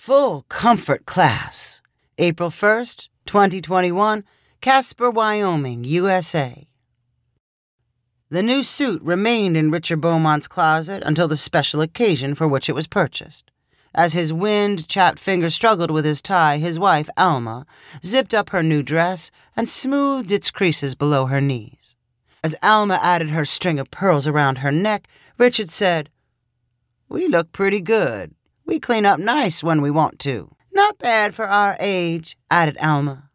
full comfort class. April 1st, 2021, Casper, Wyoming, USA. The new suit remained in Richard Beaumont's closet until the special occasion for which it was purchased. As his wind chapped fingers struggled with his tie, his wife, Alma, zipped up her new dress and smoothed its creases below her knees. As Alma added her string of pearls around her neck, Richard said, We look pretty good. We clean up nice when we want to. Not bad for our age, added Alma.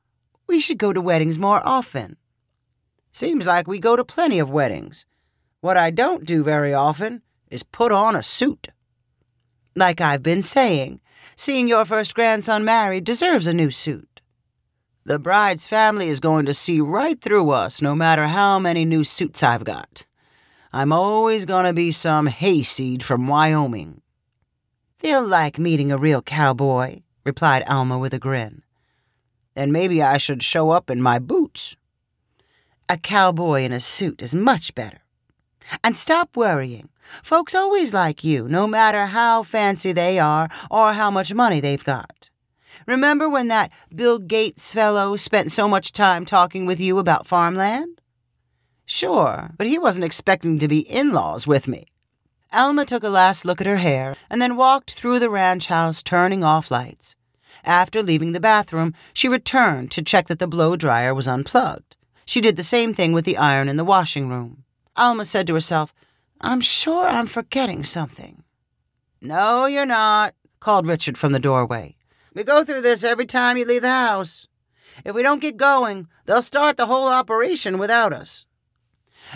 We should go to weddings more often. Seems like we go to plenty of weddings. What I don't do very often is put on a suit. Like I've been saying, seeing your first grandson married deserves a new suit. The bride's family is going to see right through us no matter how many new suits I've got. I'm always going to be some hayseed from Wyoming. They'll like meeting a real cowboy, replied Alma with a grin. Then maybe I should show up in my boots. A cowboy in a suit is much better. And stop worrying. Folks always like you, no matter how fancy they are or how much money they've got. Remember when that Bill Gates fellow spent so much time talking with you about farmland? Sure, but he wasn't expecting to be in laws with me. Alma took a last look at her hair and then walked through the ranch house, turning off lights. After leaving the bathroom, she returned to check that the blow dryer was unplugged. She did the same thing with the iron in the washing room. Alma said to herself, I'm sure I'm forgetting something. No, you're not, called Richard from the doorway. We go through this every time you leave the house. If we don't get going, they'll start the whole operation without us.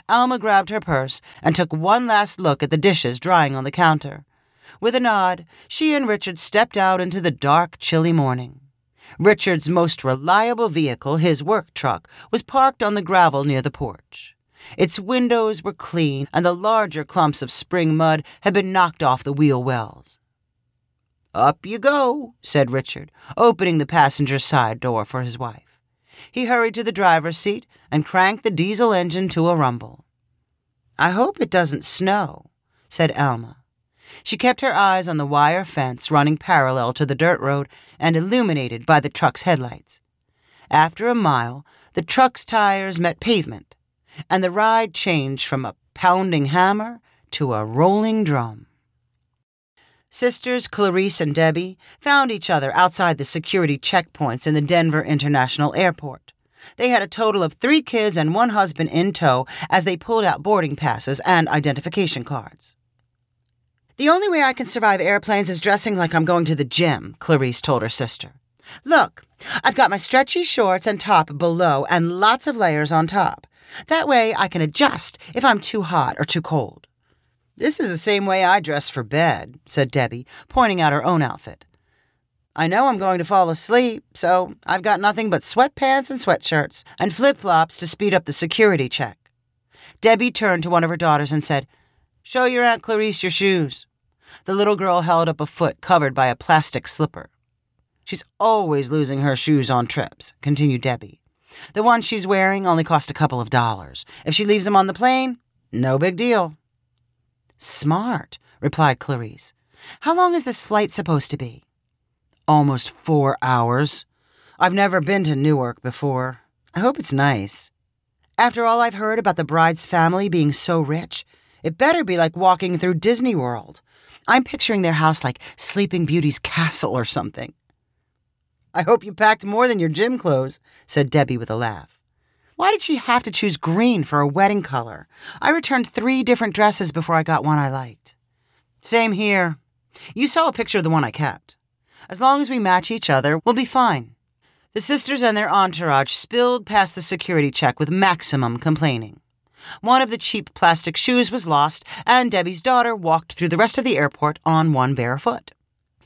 Alma grabbed her purse and took one last look at the dishes drying on the counter. With a nod, she and Richard stepped out into the dark, chilly morning. Richard's most reliable vehicle, his work truck, was parked on the gravel near the porch. Its windows were clean, and the larger clumps of spring mud had been knocked off the wheel wells. Up you go, said Richard, opening the passenger side door for his wife. He hurried to the driver's seat and cranked the diesel engine to a rumble. I hope it doesn't snow, said Alma. She kept her eyes on the wire fence running parallel to the dirt road and illuminated by the truck's headlights. After a mile, the truck's tires met pavement, and the ride changed from a pounding hammer to a rolling drum. Sisters Clarice and Debbie found each other outside the security checkpoints in the Denver International Airport. They had a total of three kids and one husband in tow as they pulled out boarding passes and identification cards. The only way I can survive airplanes is dressing like I'm going to the gym, Clarice told her sister. Look, I've got my stretchy shorts and top below and lots of layers on top. That way I can adjust if I'm too hot or too cold. This is the same way I dress for bed, said Debbie, pointing out her own outfit. I know I'm going to fall asleep, so I've got nothing but sweatpants and sweatshirts and flip flops to speed up the security check. Debbie turned to one of her daughters and said, Show your Aunt Clarice your shoes. The little girl held up a foot covered by a plastic slipper. She's always losing her shoes on trips, continued Debbie. The ones she's wearing only cost a couple of dollars. If she leaves them on the plane, no big deal. Smart, replied Clarice. How long is this flight supposed to be? Almost four hours. I've never been to Newark before. I hope it's nice. After all I've heard about the bride's family being so rich, it better be like walking through Disney World. I'm picturing their house like Sleeping Beauty's castle or something. I hope you packed more than your gym clothes, said Debbie with a laugh. Why did she have to choose green for a wedding color? I returned three different dresses before I got one I liked. Same here. You saw a picture of the one I kept. As long as we match each other, we'll be fine. The sisters and their entourage spilled past the security check with maximum complaining. One of the cheap plastic shoes was lost, and Debbie's daughter walked through the rest of the airport on one bare foot.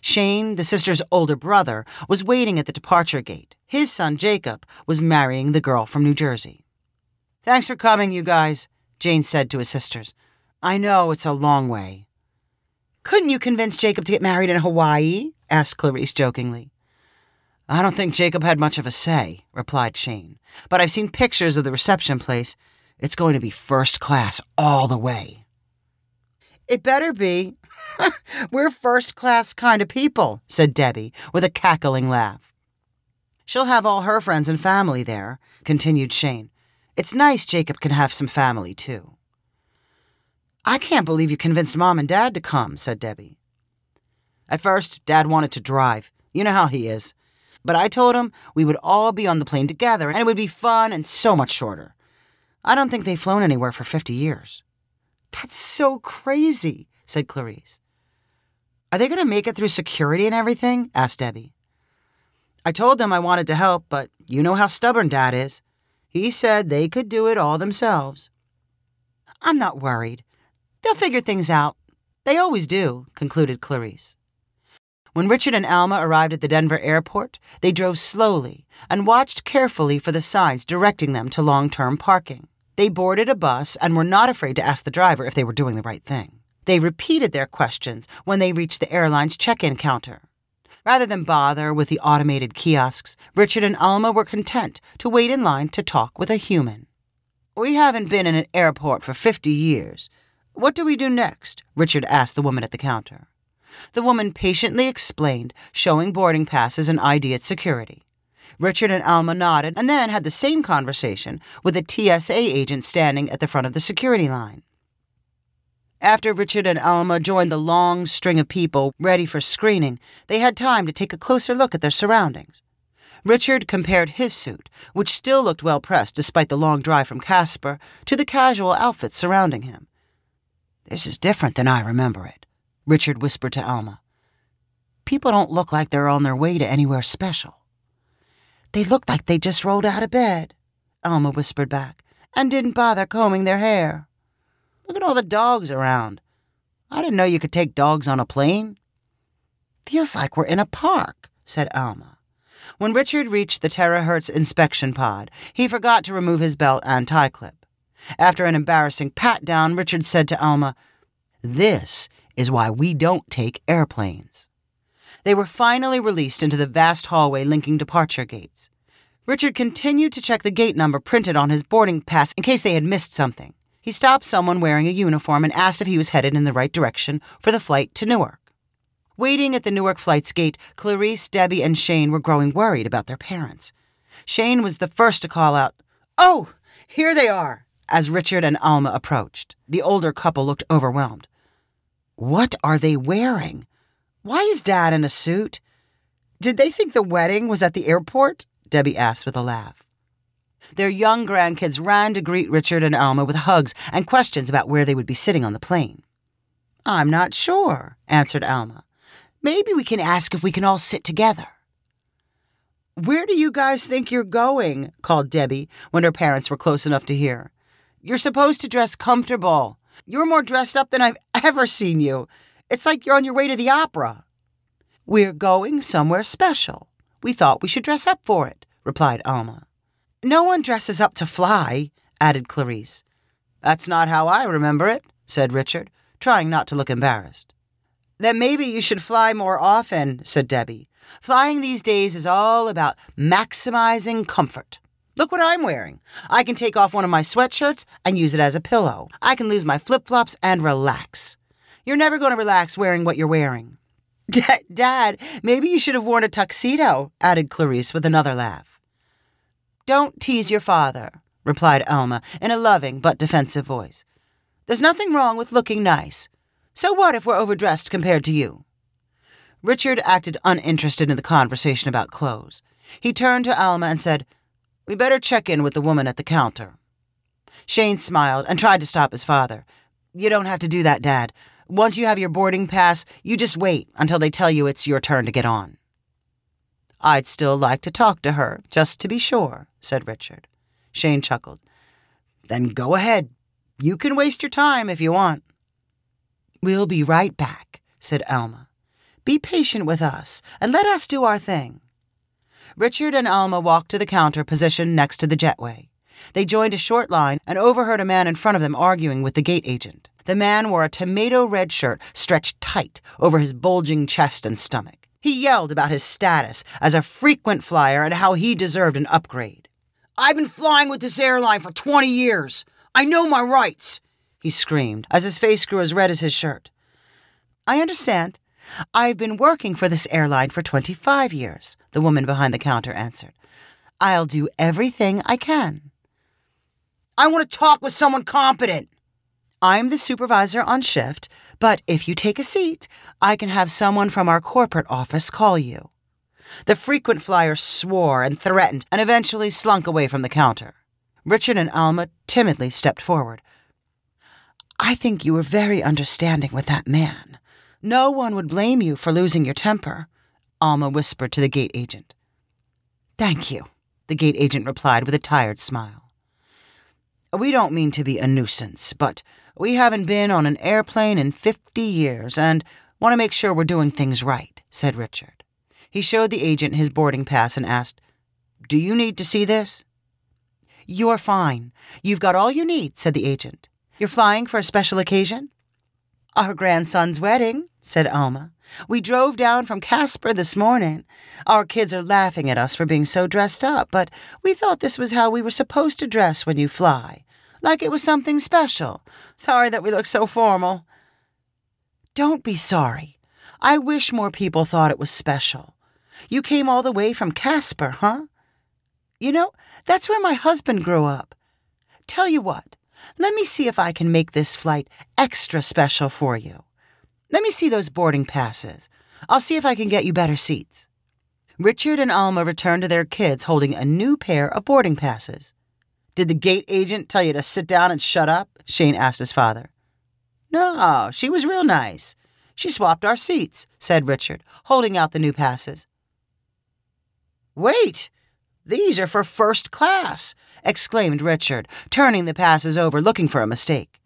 Shane, the sister's older brother, was waiting at the departure gate. His son, Jacob, was marrying the girl from New Jersey. Thanks for coming, you guys, Shane said to his sisters. I know it's a long way. Couldn't you convince Jacob to get married in Hawaii? asked Clarice jokingly. I don't think Jacob had much of a say, replied Shane, but I've seen pictures of the reception place, it's going to be first class all the way. It better be. We're first class kind of people, said Debbie with a cackling laugh. She'll have all her friends and family there, continued Shane. It's nice Jacob can have some family, too. I can't believe you convinced Mom and Dad to come, said Debbie. At first, Dad wanted to drive. You know how he is. But I told him we would all be on the plane together and it would be fun and so much shorter. I don't think they've flown anywhere for 50 years. That's so crazy, said Clarice. Are they going to make it through security and everything? asked Debbie. I told them I wanted to help, but you know how stubborn Dad is. He said they could do it all themselves. I'm not worried. They'll figure things out. They always do, concluded Clarice. When Richard and Alma arrived at the Denver airport, they drove slowly and watched carefully for the signs directing them to long term parking. They boarded a bus and were not afraid to ask the driver if they were doing the right thing. They repeated their questions when they reached the airline's check in counter. Rather than bother with the automated kiosks, Richard and Alma were content to wait in line to talk with a human. We haven't been in an airport for 50 years. What do we do next? Richard asked the woman at the counter. The woman patiently explained, showing boarding passes and ID at security. Richard and Alma nodded and then had the same conversation with a TSA agent standing at the front of the security line. After Richard and Alma joined the long string of people ready for screening, they had time to take a closer look at their surroundings. Richard compared his suit, which still looked well pressed despite the long drive from Casper, to the casual outfits surrounding him. This is different than I remember it, Richard whispered to Alma. People don't look like they're on their way to anywhere special. They look like they just rolled out of bed, Alma whispered back, and didn't bother combing their hair. Look at all the dogs around. I didn't know you could take dogs on a plane. Feels like we're in a park, said Alma. When Richard reached the terahertz inspection pod, he forgot to remove his belt and tie clip. After an embarrassing pat down, Richard said to Alma, This is why we don't take airplanes. They were finally released into the vast hallway linking departure gates. Richard continued to check the gate number printed on his boarding pass in case they had missed something. He stopped someone wearing a uniform and asked if he was headed in the right direction for the flight to Newark. Waiting at the Newark flight's gate, Clarice, Debbie, and Shane were growing worried about their parents. Shane was the first to call out, Oh, here they are, as Richard and Alma approached. The older couple looked overwhelmed. What are they wearing? Why is Dad in a suit? Did they think the wedding was at the airport? Debbie asked with a laugh. Their young grandkids ran to greet Richard and Alma with hugs and questions about where they would be sitting on the plane. I'm not sure, answered Alma. Maybe we can ask if we can all sit together. Where do you guys think you're going? called Debbie when her parents were close enough to hear. You're supposed to dress comfortable. You're more dressed up than I've ever seen you. It's like you're on your way to the opera. We're going somewhere special. We thought we should dress up for it, replied Alma. No one dresses up to fly, added Clarice. That's not how I remember it, said Richard, trying not to look embarrassed. Then maybe you should fly more often, said Debbie. Flying these days is all about maximizing comfort. Look what I'm wearing. I can take off one of my sweatshirts and use it as a pillow. I can lose my flip flops and relax. You're never going to relax wearing what you're wearing. Dad, maybe you should have worn a tuxedo, added Clarice with another laugh. Don't tease your father, replied Alma in a loving but defensive voice. There's nothing wrong with looking nice. So what if we're overdressed compared to you? Richard acted uninterested in the conversation about clothes. He turned to Alma and said, We better check in with the woman at the counter. Shane smiled and tried to stop his father. You don't have to do that, Dad. Once you have your boarding pass, you just wait until they tell you it's your turn to get on. I'd still like to talk to her, just to be sure, said Richard. Shane chuckled. Then go ahead. You can waste your time if you want. We'll be right back, said Alma. Be patient with us and let us do our thing. Richard and Alma walked to the counter positioned next to the jetway. They joined a short line and overheard a man in front of them arguing with the gate agent. The man wore a tomato red shirt stretched tight over his bulging chest and stomach. He yelled about his status as a frequent flyer and how he deserved an upgrade. I've been flying with this airline for 20 years. I know my rights, he screamed as his face grew as red as his shirt. I understand. I've been working for this airline for 25 years, the woman behind the counter answered. I'll do everything I can. I want to talk with someone competent. I'm the supervisor on shift, but if you take a seat, I can have someone from our corporate office call you. The frequent flyer swore and threatened and eventually slunk away from the counter. Richard and Alma timidly stepped forward. I think you were very understanding with that man. No one would blame you for losing your temper, Alma whispered to the gate agent. Thank you, the gate agent replied with a tired smile. We don't mean to be a nuisance, but we haven't been on an airplane in 50 years and want to make sure we're doing things right, said Richard. He showed the agent his boarding pass and asked, Do you need to see this? You're fine. You've got all you need, said the agent. You're flying for a special occasion? Our grandson's wedding, said Alma. We drove down from Casper this morning. Our kids are laughing at us for being so dressed up, but we thought this was how we were supposed to dress when you fly, like it was something special. Sorry that we look so formal. Don't be sorry. I wish more people thought it was special. You came all the way from Casper, huh? You know, that's where my husband grew up. Tell you what, let me see if I can make this flight extra special for you. Let me see those boarding passes. I'll see if I can get you better seats. Richard and Alma returned to their kids holding a new pair of boarding passes. Did the gate agent tell you to sit down and shut up? Shane asked his father. No, she was real nice. She swapped our seats, said Richard, holding out the new passes. Wait, these are for first class, exclaimed Richard, turning the passes over looking for a mistake.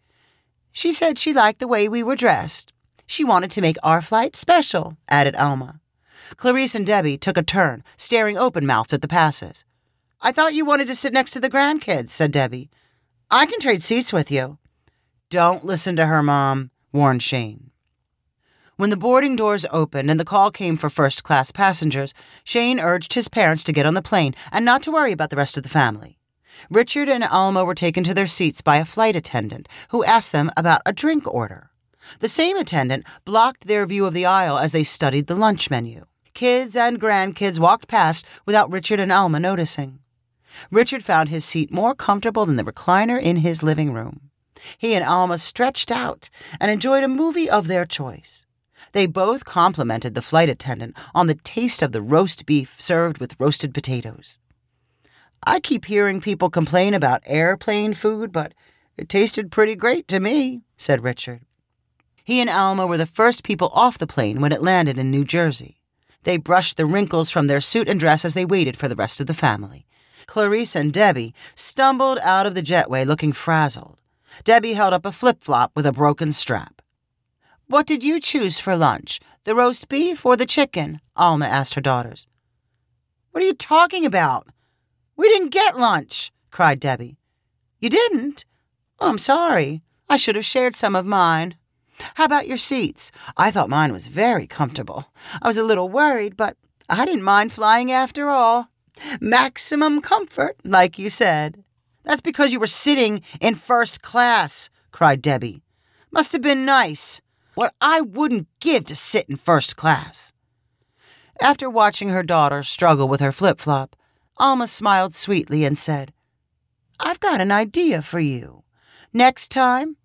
She said she liked the way we were dressed. She wanted to make our flight special, added Alma. Clarice and Debbie took a turn, staring open mouthed at the passes. I thought you wanted to sit next to the grandkids, said Debbie. I can trade seats with you. Don't listen to her, Mom, warned Shane. When the boarding doors opened and the call came for first class passengers, Shane urged his parents to get on the plane and not to worry about the rest of the family. Richard and Alma were taken to their seats by a flight attendant who asked them about a drink order. The same attendant blocked their view of the aisle as they studied the lunch menu. Kids and grandkids walked past without Richard and Alma noticing. Richard found his seat more comfortable than the recliner in his living room. He and Alma stretched out and enjoyed a movie of their choice. They both complimented the flight attendant on the taste of the roast beef served with roasted potatoes. I keep hearing people complain about airplane food, but it tasted pretty great to me, said Richard. He and Alma were the first people off the plane when it landed in New Jersey. They brushed the wrinkles from their suit and dress as they waited for the rest of the family. Clarice and Debbie stumbled out of the jetway looking frazzled. Debbie held up a flip flop with a broken strap. What did you choose for lunch, the roast beef or the chicken? Alma asked her daughters. What are you talking about? We didn't get lunch, cried Debbie. You didn't? Oh, I'm sorry. I should have shared some of mine. How about your seats? I thought mine was very comfortable. I was a little worried, but I didn't mind flying after all. Maximum comfort, like you said. That's because you were sitting in first class, cried Debbie. Must have been nice what I wouldn't give to sit in first class. After watching her daughter struggle with her flip flop, Alma smiled sweetly and said, I've got an idea for you. Next time,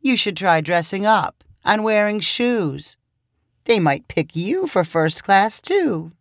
you should try dressing up and wearing shoes. They might pick you for first class, too.